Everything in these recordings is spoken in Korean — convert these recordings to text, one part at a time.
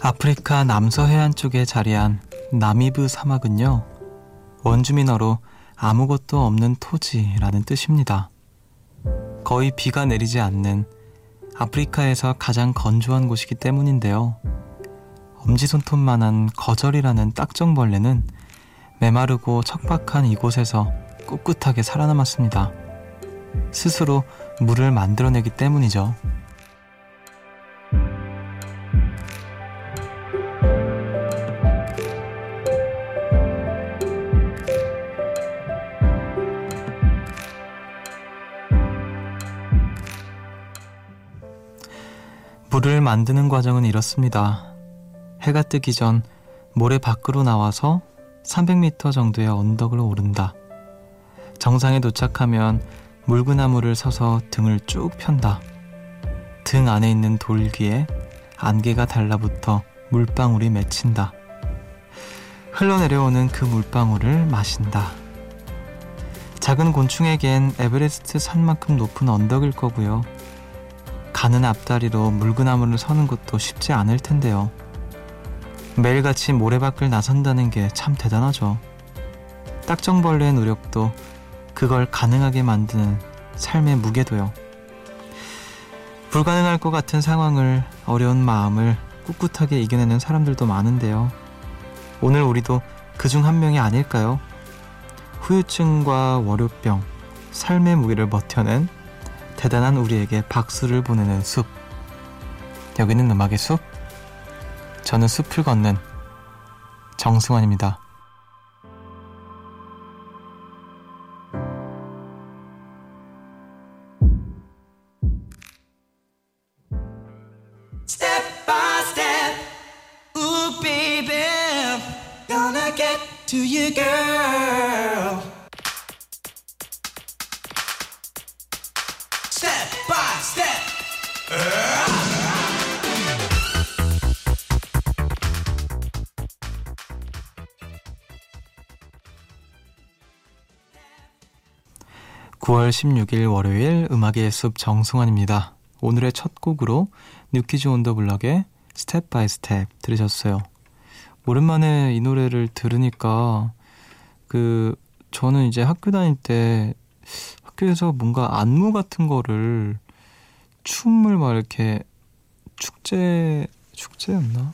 아프리카 남서 해안 쪽에 자리한 나미브 사막은요, 원주민어로 아무것도 없는 토지라는 뜻입니다. 거의 비가 내리지 않는 아프리카에서 가장 건조한 곳이기 때문인데요. 엄지손톱만한 거절이라는 딱정벌레는 메마르고 척박한 이곳에서 꿋꿋하게 살아남았습니다. 스스로 물을 만들어내기 때문이죠. 만드는 과정은 이렇습니다. 해가 뜨기 전 모래 밖으로 나와서 300m 정도의 언덕을 오른다. 정상에 도착하면 물구나무를 서서 등을 쭉 편다. 등 안에 있는 돌기에 안개가 달라붙어 물방울이 맺힌다. 흘러내려오는 그 물방울을 마신다. 작은 곤충에겐 에베레스트 산만큼 높은 언덕일 거고요. 가는 앞다리로 물구나무를 서는 것도 쉽지 않을 텐데요. 매일같이 모래밖을 나선다는 게 참 대단하죠. 딱정벌레의 노력도 그걸 가능하게 만드는 삶의 무게도요. 불가능할 것 같은 상황을 어려운 마음을 꿋꿋하게 이겨내는 사람들도 많은데요. 오늘 우리도 그 중 한 명이 아닐까요? 후유증과 월요병, 삶의 무게를 버텨낸 대단한 우리에게 박수를 보내는 숲. 여기는 음악의 숲. 저는 숲을 걷는 정승환입니다. 16일 월요일 음악의 숲 정승환입니다. 오늘의 첫 곡으로 New Kids on the Block의 Step by Step 들으셨어요. 오랜만에 이 노래를 들으니까 그 저는 이제 학교 다닐 때 학교에서 뭔가 안무 같은 거를 춤을 막 이렇게 축제 축제였나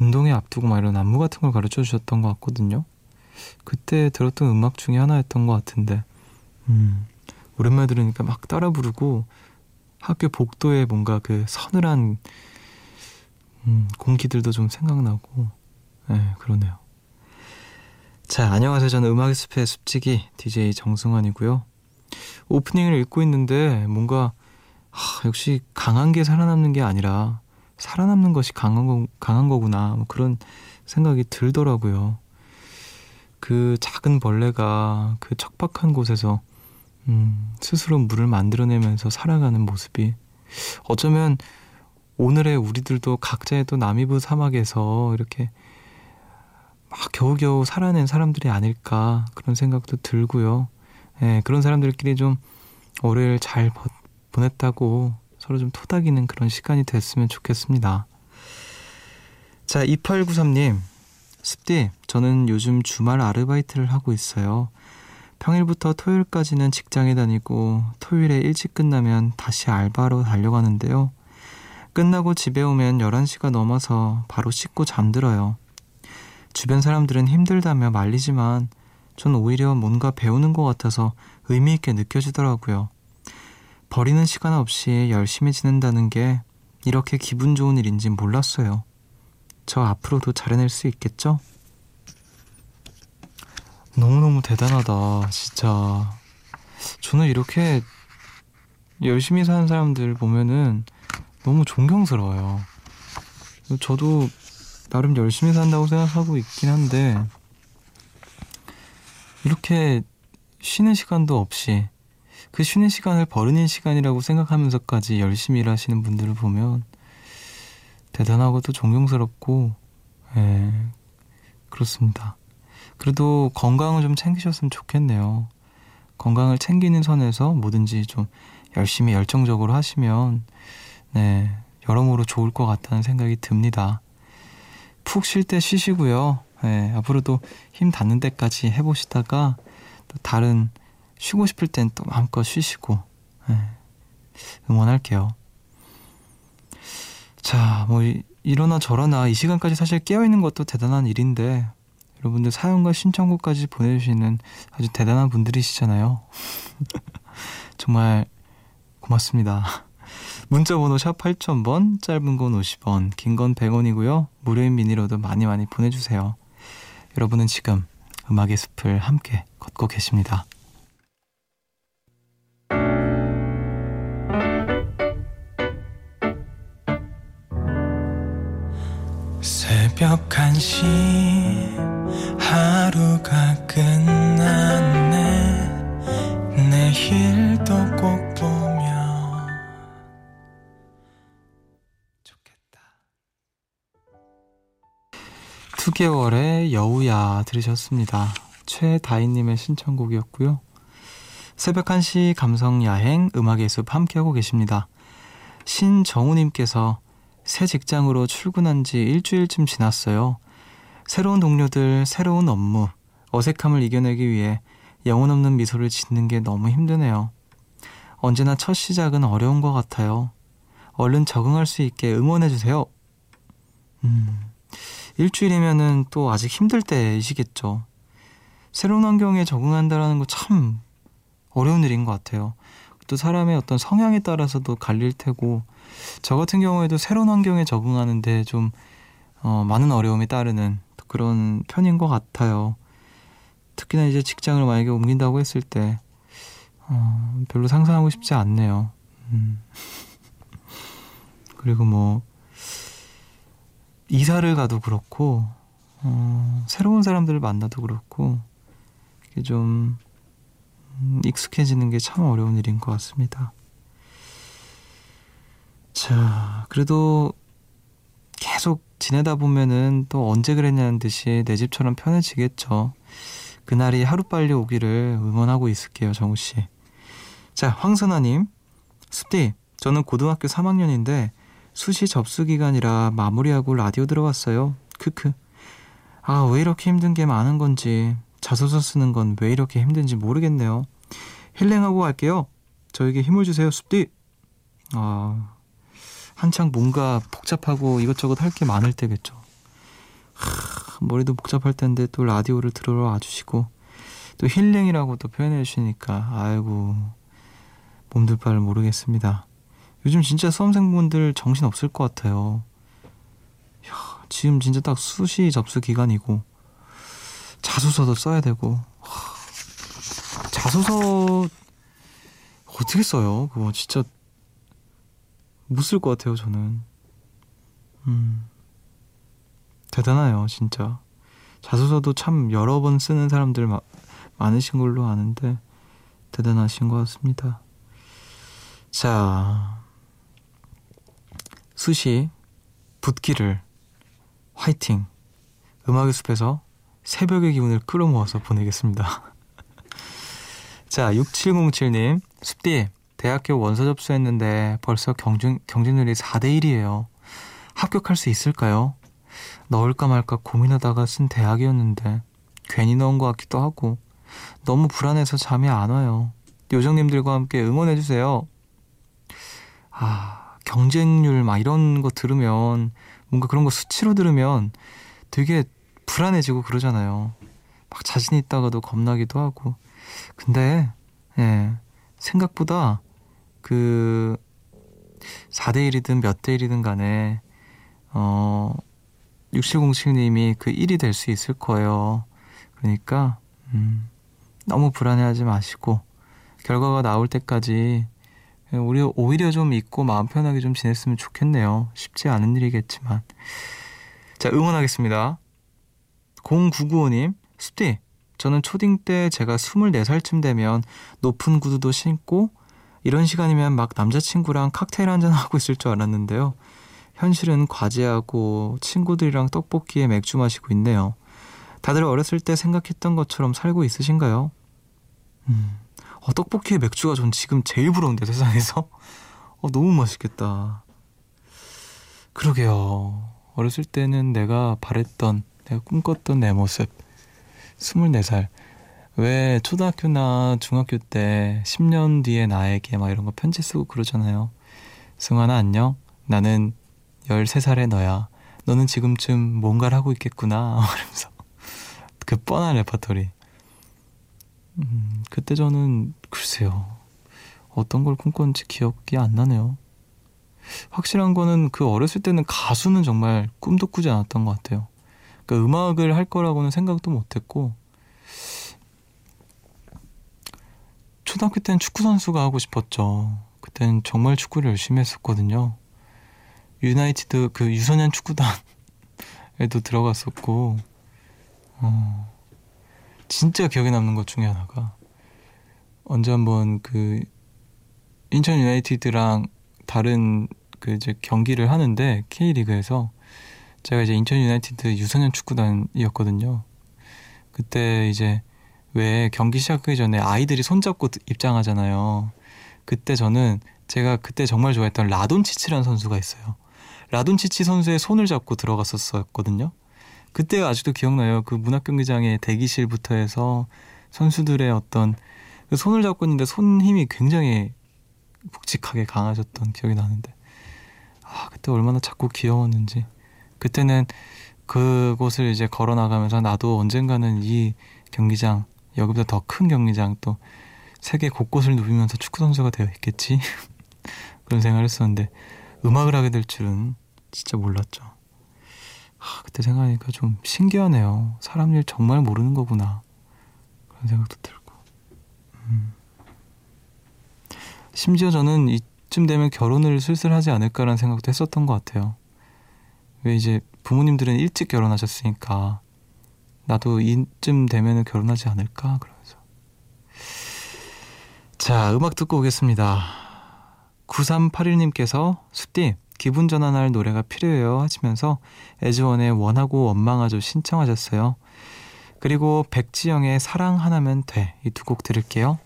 운동회 앞두고 막 이런 안무 같은 걸 가르쳐 주셨던 것 같거든요. 그때 들었던 음악 중에 하나였던 것 같은데 음 오랜만에 들으니까 막 따라 부르고 학교 복도에 뭔가 그 서늘한 음, 공기들도 좀 생각나고 네, 그러네요. 자, 안녕하세요. 저는 음악의 숲의 숲지기 DJ 정승환이고요. 오프닝을 읽고 있는데 뭔가 하, 역시 강한 게 살아남는 게 아니라 살아남는 것이 강한, 거, 강한 거구나 뭐 그런 생각이 들더라고요. 그 작은 벌레가 그 척박한 곳에서 음, 스스로 물을 만들어내면서 살아가는 모습이 어쩌면 오늘의 우리들도 각자의 또 남이부 사막에서 이렇게 막 겨우겨우 살아낸 사람들이 아닐까 그런 생각도 들고요. 예, 그런 사람들끼리 좀 월요일 잘 버, 보냈다고 서로 좀 토닥이는 그런 시간이 됐으면 좋겠습니다. 자, 2893님. 습디, 저는 요즘 주말 아르바이트를 하고 있어요. 평일부터 토요일까지는 직장에 다니고 토요일에 일찍 끝나면 다시 알바로 달려가는데요. 끝나고 집에 오면 11시가 넘어서 바로 씻고 잠들어요. 주변 사람들은 힘들다며 말리지만 전 오히려 뭔가 배우는 것 같아서 의미 있게 느껴지더라고요. 버리는 시간 없이 열심히 지낸다는 게 이렇게 기분 좋은 일인지 몰랐어요. 저 앞으로도 잘해낼 수 있겠죠? 너무너무 대단하다, 진짜. 저는 이렇게 열심히 사는 사람들 보면은 너무 존경스러워요. 저도 나름 열심히 산다고 생각하고 있긴 한데 이렇게 쉬는 시간도 없이 그 쉬는 시간을 버리는 시간이라고 생각하면서까지 열심히 일하시는 분들을 보면 대단하고 도 존경스럽고 예, 그렇습니다. 그래도 건강을 좀 챙기셨으면 좋겠네요. 건강을 챙기는 선에서 뭐든지 좀 열심히 열정적으로 하시면 네 여러모로 좋을 것 같다는 생각이 듭니다. 푹 쉴 때 쉬시고요. 예, 앞으로도 힘 닿는 데까지 해보시다가 또 다른 쉬고 싶을 땐 또 마음껏 쉬시고 예, 응원할게요. 자, 뭐 이러나 저러나 이 시간까지 사실 깨어있는 것도 대단한 일인데 여러분들 사연과 신청곡까지 보내주시는 아주 대단한 분들이시잖아요. 정말 고맙습니다. 문자번호 샵 8000번, 짧은 건 50원, 긴 건 100원이고요. 무료인 미니로도 많이 많이 보내주세요. 여러분은 지금 음악의 숲을 함께 걷고 계십니다. 새벽 1시 하루가 끝났네. 내일도 꼭 보면 좋겠다. 2개월의 여우야 들으셨습니다. 최다희님의 신청곡이었고요. 새벽 1시 감성야행 음악의 숲 함께하고 계십니다. 신정우님께서 새 직장으로 출근한 지 일주일쯤 지났어요. 새로운 동료들, 새로운 업무, 어색함을 이겨내기 위해 영혼 없는 미소를 짓는 게 너무 힘드네요. 언제나 첫 시작은 어려운 것 같아요. 얼른 적응할 수 있게 응원해주세요. 음, 일주일이면은 또 아직 힘들 때이시겠죠. 새로운 환경에 적응한다라는 거 참 어려운 일인 것 같아요. 또 사람의 어떤 성향에 따라서도 갈릴 테고, 저 같은 경우에도 새로운 환경에 적응하는데 좀 어, 많은 어려움이 따르는 그런 편인 것 같아요. 특히나 이제 직장을 만약에 옮긴다고 했을 때 어, 별로 상상하고 싶지 않네요. 음. 그리고 뭐 이사를 가도 그렇고 어, 새로운 사람들을 만나도 그렇고 이게 좀 음, 익숙해지는 게 참 어려운 일인 것 같습니다. 자, 그래도 지내다 보면은 또 언제 그랬냐는 듯이 내 집처럼 편해지겠죠. 그날이 하루빨리 오기를 응원하고 있을게요, 정우 씨. 자, 황선아님. 습디, 저는 고등학교 3학년인데 수시 접수 기간이라 마무리하고 라디오 들어왔어요. 크크. 아, 왜 이렇게 힘든 게 많은 건지, 자소서 쓰는 건 왜 이렇게 힘든지 모르겠네요. 힐링하고 갈게요. 저에게 힘을 주세요, 습디. 아, 한창 뭔가 복잡하고 이것저것 할 게 많을 때겠죠. 하, 머리도 복잡할 텐데 또 라디오를 들으러 와주시고 또 힐링이라고 또 표현해 주시니까 아이고 몸둘 바를 모르겠습니다. 요즘 진짜 수험생분들 정신 없을 것 같아요. 야, 지금 진짜 딱 수시 접수 기간이고 자소서도 써야 되고 하, 자소서 어떻게 써요? 그거 진짜 못 쓸 것 같아요, 저는. 음. 대단해요, 진짜. 자소서도 참 여러 번 쓰는 사람들 마, 많으신 걸로 아는데, 대단하신 것 같습니다. 자, 수시, 붓기를, 화이팅! 음악의 숲에서 새벽의 기운을 끌어모아서 보내겠습니다. 자, 6707님, 숲디, 대학교 원서 접수했는데 벌써 경쟁, 경쟁률이 4대1이에요. 합격할 수 있을까요? 넣을까 말까 고민하다가 쓴 대학이었는데 괜히 넣은 것 같기도 하고 너무 불안해서 잠이 안 와요. 요정님들과 함께 응원해주세요. 아, 경쟁률 막 이런 거 들으면 뭔가 그런 거 수치로 들으면 되게 불안해지고 그러잖아요. 막 자신 있다가도 겁나기도 하고. 근데, 예, 생각보다 그 4대 1이든 몇 대 1이든 간에 어 6707님이 그 1이 될 수 있을 거예요. 그러니까 음, 너무 불안해하지 마시고 결과가 나올 때까지 우리 오히려 좀 잊고 마음 편하게 좀 지냈으면 좋겠네요. 쉽지 않은 일이겠지만 자 응원하겠습니다. 0995님 숲디 저는 초딩 때 제가 24살쯤 되면 높은 구두도 신고 이런 시간이면 막 남자친구랑 칵테일 한잔 하고 있을 줄 알았는데요. 현실은 과제하고 친구들이랑 떡볶이에 맥주 마시고 있네요. 다들 어렸을 때 생각했던 것처럼 살고 있으신가요? 음, 어, 떡볶이에 맥주가 전 지금 제일 부러운데 세상에서 어, 너무 맛있겠다. 그러게요. 어렸을 때는 내가 바랬던, 내가 꿈꿨던 내 모습. 24살. 왜 초등학교나 중학교 때 10년 뒤에 나에게 막 이런 거 편지 쓰고 그러잖아요. 승환아 안녕. 나는 13살의 너야. 너는 지금쯤 뭔가를 하고 있겠구나. 그러면서 그 뻔한 레파토리. 음, 그때 저는 글쎄요. 어떤 걸 꿈꿨는지 기억이 안 나네요. 확실한 거는 그 어렸을 때는 가수는 정말 꿈도 꾸지 않았던 것 같아요. 그러니까 음악을 할 거라고는 생각도 못 했고, 초등학교 때는 축구 선수가 하고 싶었죠. 그때는 정말 축구를 열심히 했었거든요. 유나이티드 그 유소년 축구단에도 들어갔었고, 어, 진짜 기억에 남는 것 중에 하나가 언제 한번 그 인천 유나이티드랑 다른 그 이제 경기를 하는데 K리그에서 제가 이제 인천 유나이티드 유소년 축구단이었거든요. 그때 이제 왜 경기 시작하기 전에 아이들이 손잡고 입장하잖아요. 그때 저는 제가 그때 정말 좋아했던 라돈치치라는 선수가 있어요. 라돈치치 선수의 손을 잡고 들어갔었거든요. 그때가 아직도 기억나요. 그 문학경기장의 대기실부터 해서 선수들의 어떤 그 손을 잡고 있는데 손 힘이 굉장히 묵직하게 강하셨던 기억이 나는데 아 그때 얼마나 작고 귀여웠는지 그때는 그곳을 이제 걸어 나가면서 나도 언젠가는 이 경기장 여기보다 더 큰 경기장 또 세계 곳곳을 누비면서 축구 선수가 되어 있겠지 그런 생각을 했었는데 음악을 하게 될 줄은 진짜 몰랐죠. 아, 그때 생각하니까 좀 신기하네요. 사람 일 정말 모르는 거구나. 그런 생각도 들고. 음. 심지어 저는 이쯤 되면 결혼을 슬슬 하지 않을까라는 생각도 했었던 것 같아요. 왜 이제 부모님들은 일찍 결혼하셨으니까 나도 이쯤 되면 결혼하지 않을까 그러면서. 자, 음악 듣고 오겠습니다. 9381님께서 숲디 기분 전환할 노래가 필요해요 하시면서 에즈원의 원하고 원망하죠 신청하셨어요. 그리고 백지영의 사랑 하나면 돼 이 두 곡 들을게요.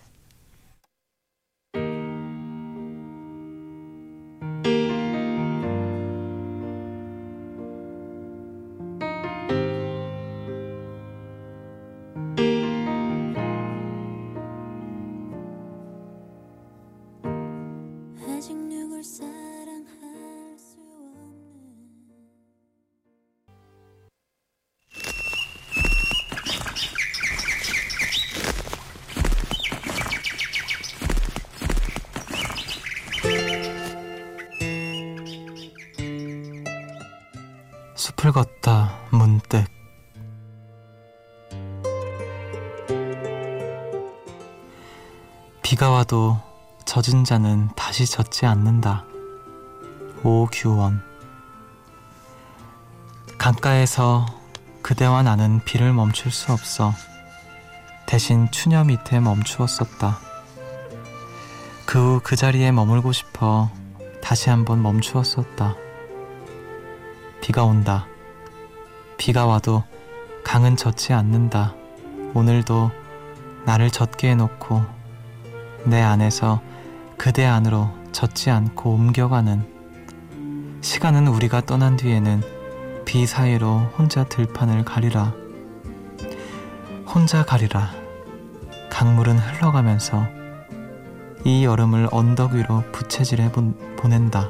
와도 젖은 자는 다시 젖지 않는다. 오규원 강가에서 그대와 나는 비를 멈출 수 없어 대신 추녀 밑에 멈추었었다. 그 후그 그 자리에 머물고 싶어 다시 한번 멈추었었다. 비가 온다. 비가 와도 강은 젖지 않는다. 오늘도 나를 젖게 해놓고 내 안에서 그대 안으로 젖지 않고 옮겨가는 시간은 우리가 떠난 뒤에는 비 사이로 혼자 들판을 가리라. 혼자 가리라. 강물은 흘러가면서 이 여름을 언덕 위로 부채질해 보낸다.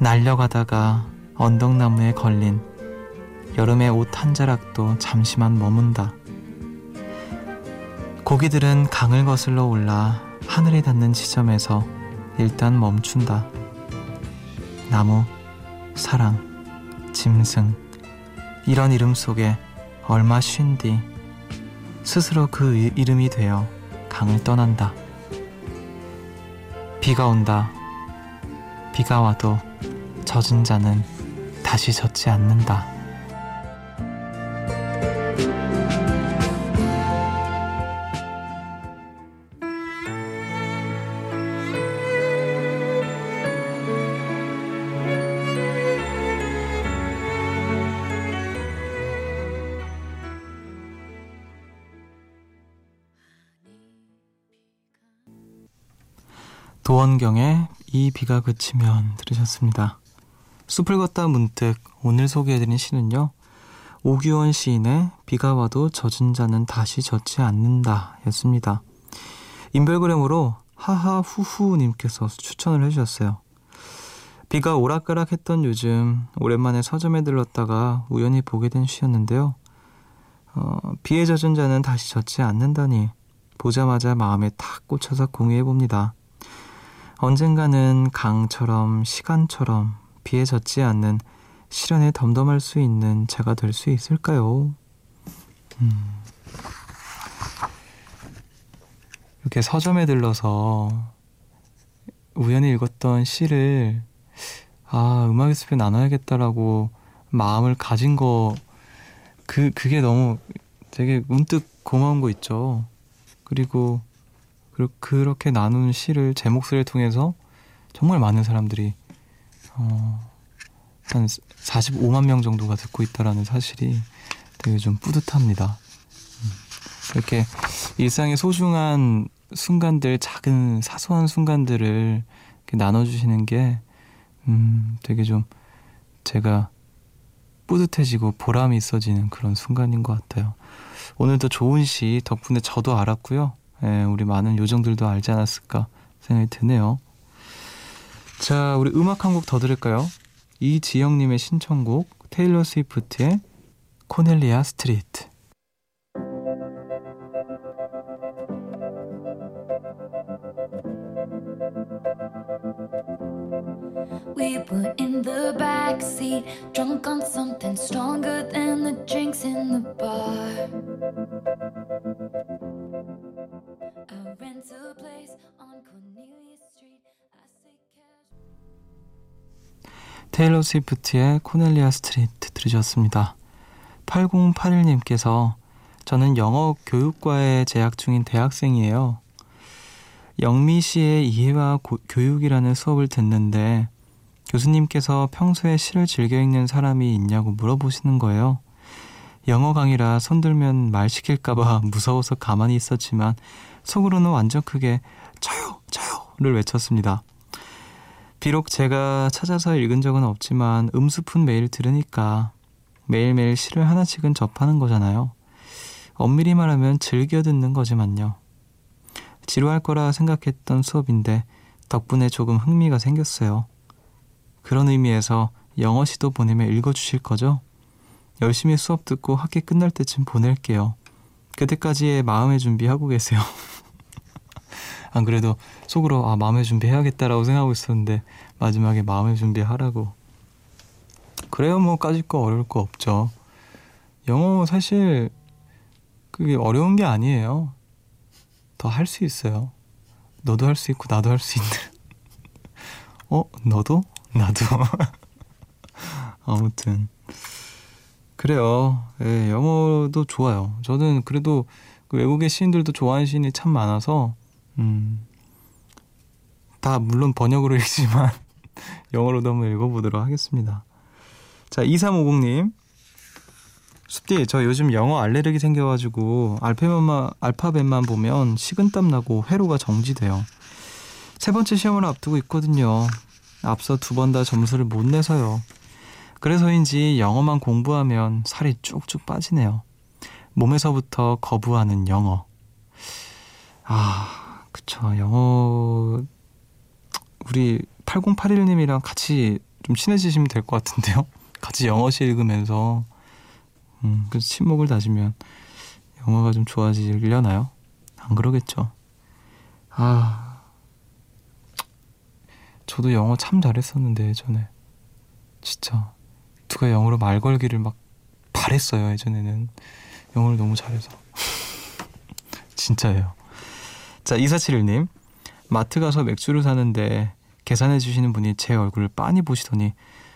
날려가다가 언덕나무에 걸린 여름의 옷 한 자락도 잠시만 머문다. 고기들은 강을 거슬러 올라 하늘에 닿는 지점에서 일단 멈춘다. 나무, 사랑, 짐승, 이런 이름 속에 얼마 쉰 뒤 스스로 그 이름이 되어 강을 떠난다. 비가 온다. 비가 와도 젖은 자는 다시 젖지 않는다. 도원경의 이 비가 그치면 들으셨습니다. 숲을 걷다 문득 오늘 소개해드린 시는요. 오규원 시인의 비가 와도 젖은 자는 다시 젖지 않는다 였습니다. 인별그램으로 하하후후님께서 추천을 해주셨어요. 비가 오락가락 했던 요즘 오랜만에 서점에 들렀다가 우연히 보게 된 시였는데요. 어, 비에 젖은 자는 다시 젖지 않는다니 보자마자 마음에 탁 꽂혀서 공유해봅니다. 언젠가는 강처럼 시간처럼 비에 젖지 않는 시련에 덤덤할 수 있는 제가 될 수 있을까요? 음. 이렇게 서점에 들러서 우연히 읽었던 시를 아 음악의 숲에 나눠야겠다라고 마음을 가진 거 그 그게 너무 되게 문득 고마운 거 있죠. 그리고 그렇게 나눈 시를 제 목소리를 통해서 정말 많은 사람들이 어, 한 45만 명 정도가 듣고 있다라는 사실이 되게 좀 뿌듯합니다. 음, 이렇게 일상의 소중한 순간들, 작은 사소한 순간들을 나눠주시는 게 음, 되게 좀 제가 뿌듯해지고 보람이 있어지는 그런 순간인 것 같아요. 오늘도 좋은 시 덕분에 저도 알았고요. 예, 우리 많은 요정들도 알지 않았을까 생각이 드네요. 자, 우리 음악 한 곡 더 들을까요? 이지영님의 신청곡 테일러 스위프트의 Cornelia Street. 테일러 스위프트의 Cornelia Street 들으셨습니다. 8081님께서 저는 영어 교육과에 재학 중인 대학생이에요. 영미시의 이해와 고, 교육이라는 수업을 듣는데 교수님께서 평소에 시를 즐겨 읽는 사람이 있냐고 물어보시는 거예요. 영어 강의라 손들면 말 시킬까봐 무서워서 가만히 있었지만 속으로는 완전 크게 저요! 저요!를 외쳤습니다. 비록 제가 찾아서 읽은 적은 없지만 음수푼 매일 들으니까 매일매일 시를 하나씩은 접하는 거잖아요. 엄밀히 말하면 즐겨 듣는 거지만요. 지루할 거라 생각했던 수업인데 덕분에 조금 흥미가 생겼어요. 그런 의미에서 영어 시도 보내면 읽어주실 거죠? 열심히 수업 듣고 학기 끝날 때쯤 보낼게요. 그때까지의 마음의 준비하고 계세요. 안 그래도 속으로 아 마음의 준비해야겠다라고 생각하고 있었는데 마지막에 마음의 준비하라고. 그래요 뭐 까짓 거 어려울 거 없죠. 영어 사실 그게 어려운 게 아니에요. 더 할 수 있어요. 너도 할 수 있고 나도 할 수 있는. 어 너도 나도 아무튼 그래요. 예, 영어도 좋아요. 저는 그래도 그 외국의 시인들도 좋아하는 시인이 참 많아서 음, 다 물론 번역으로 읽지만 영어로도 한번 읽어보도록 하겠습니다. 자, 2350님. 숲디, 저 요즘 영어 알레르기 생겨가지고 알파벳만, 알파벳만 보면 식은땀 나고 회로가 정지돼요. 세 번째 시험을 앞두고 있거든요. 앞서 두 번 다 점수를 못 내서요. 그래서인지 영어만 공부하면 살이 쭉쭉 빠지네요. 몸에서부터 거부하는 영어. 아, 그쵸. 영어, 우리 8081님이랑 같이 좀 친해지시면 될 것 같은데요. 같이 영어시 읽으면서, 음, 그 침묵을 다지면 영어가 좀 좋아지려나요? 안 그러겠죠. 아, 저도 영어 참 잘했었는데 예전에 진짜 누가 영어로 말 걸기를 막 바랬어요 예전에는 영어를 너무 잘해서 진짜예요 자 2471님. 마트 가서 맥주를 사는데 계산해 주시는 분이 제 얼굴을 빤히 보시더니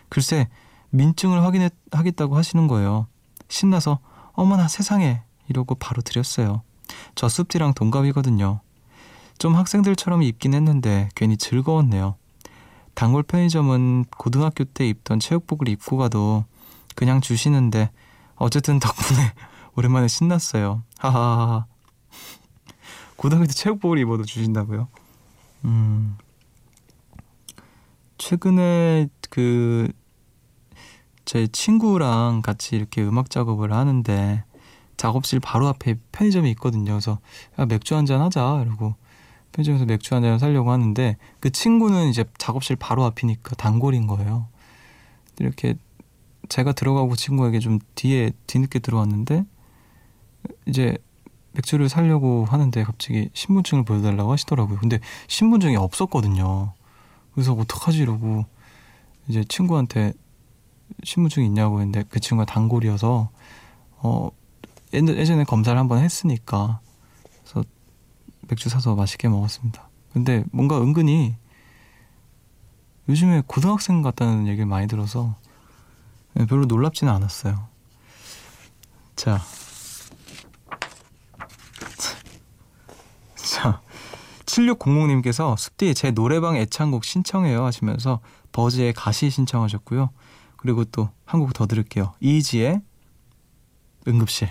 글쎄 민증을 확인하겠다고 하시는 거예요. 신나서 어머나 세상에 이러고 바로 드렸어요. 저 습지랑 동갑이거든요. 좀 학생들처럼 입긴 했는데 괜히 즐거웠네요. 단골 편의점은 고등학교 때 입던 체육복을 입고 가도 그냥 주시는데 어쨌든 덕분에 오랜만에 신났어요. 하하하. 고등학교 때 체육복을 입어도 주신다고요? 음. 최근에 그 제 친구랑 같이 이렇게 음악 작업을 하는데 작업실 바로 앞에 편의점이 있거든요. 그래서 야, 맥주 한 잔 하자 이러고 편의점에서 맥주 한잔 사려고 하는데 그 친구는 이제 작업실 바로 앞이니까 단골인 거예요. 이렇게 제가 들어가고 친구에게 좀 뒤에 뒤늦게 들어왔는데 이제 맥주를 사려고 하는데 갑자기 신분증을 보여달라고 하시더라고요. 근데 신분증이 없었거든요. 그래서 어떡하지 이러고 이제 친구한테 신분증 있냐고 했는데 그 친구가 단골이어서 어 예전에 검사를 한번 했으니까 그래서 맥주 사서 맛있게 먹었습니다. 근데 뭔가 은근히 요즘에 고등학생 같다는 얘기를 많이 들어서 별로 놀랍지는 않았어요. 자. 자. 7600님께서 숲디 제 노래방 애창곡 신청해요 하시면서 버즈의 가시 신청하셨고요. 그리고 또 한 곡 더 들을게요. 이지의 응급실.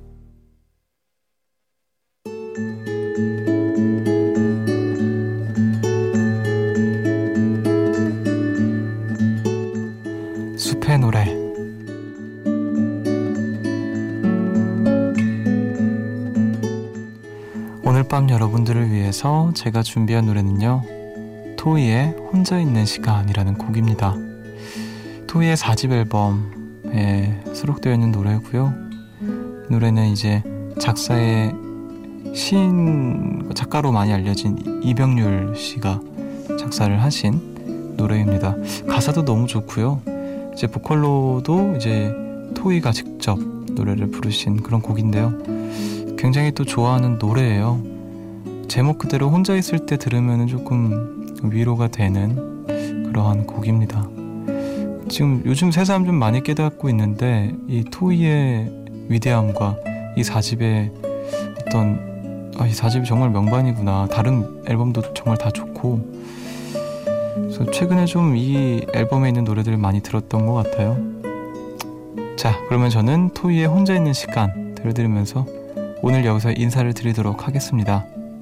여러분들을 위해서 제가 준비한 노래는요. 토이의 혼자 있는 시간이라는 곡입니다. 토이의 4집 앨범 에 수록되어 있는 노래고요. 노래는 이제 작사의 시인 작가로 많이 알려진 이병률 씨가 작사를 하신 노래입니다. 가사도 너무 좋고요. 이제 보컬로도 이제 토이가 직접 노래를 부르신 그런 곡인데요. 굉장히 또 좋아하는 노래예요. 제목 그대로 혼자 있을 때 들으면 조금 위로가 되는 그러한 곡입니다. 지금 요즘 새삼 좀 많이 깨닫고 있는데 이 토이의 위대함과 이 4집의 어떤 아, 이 4집이 정말 명반이구나. 다른 앨범도 정말 다 좋고 그래서 최근에 좀 이 앨범에 있는 노래들을 많이 들었던 것 같아요. 자, 그러면 저는 토이의 혼자 있는 시간 들려드리면서 오늘 여기서 인사를 드리도록 하겠습니다.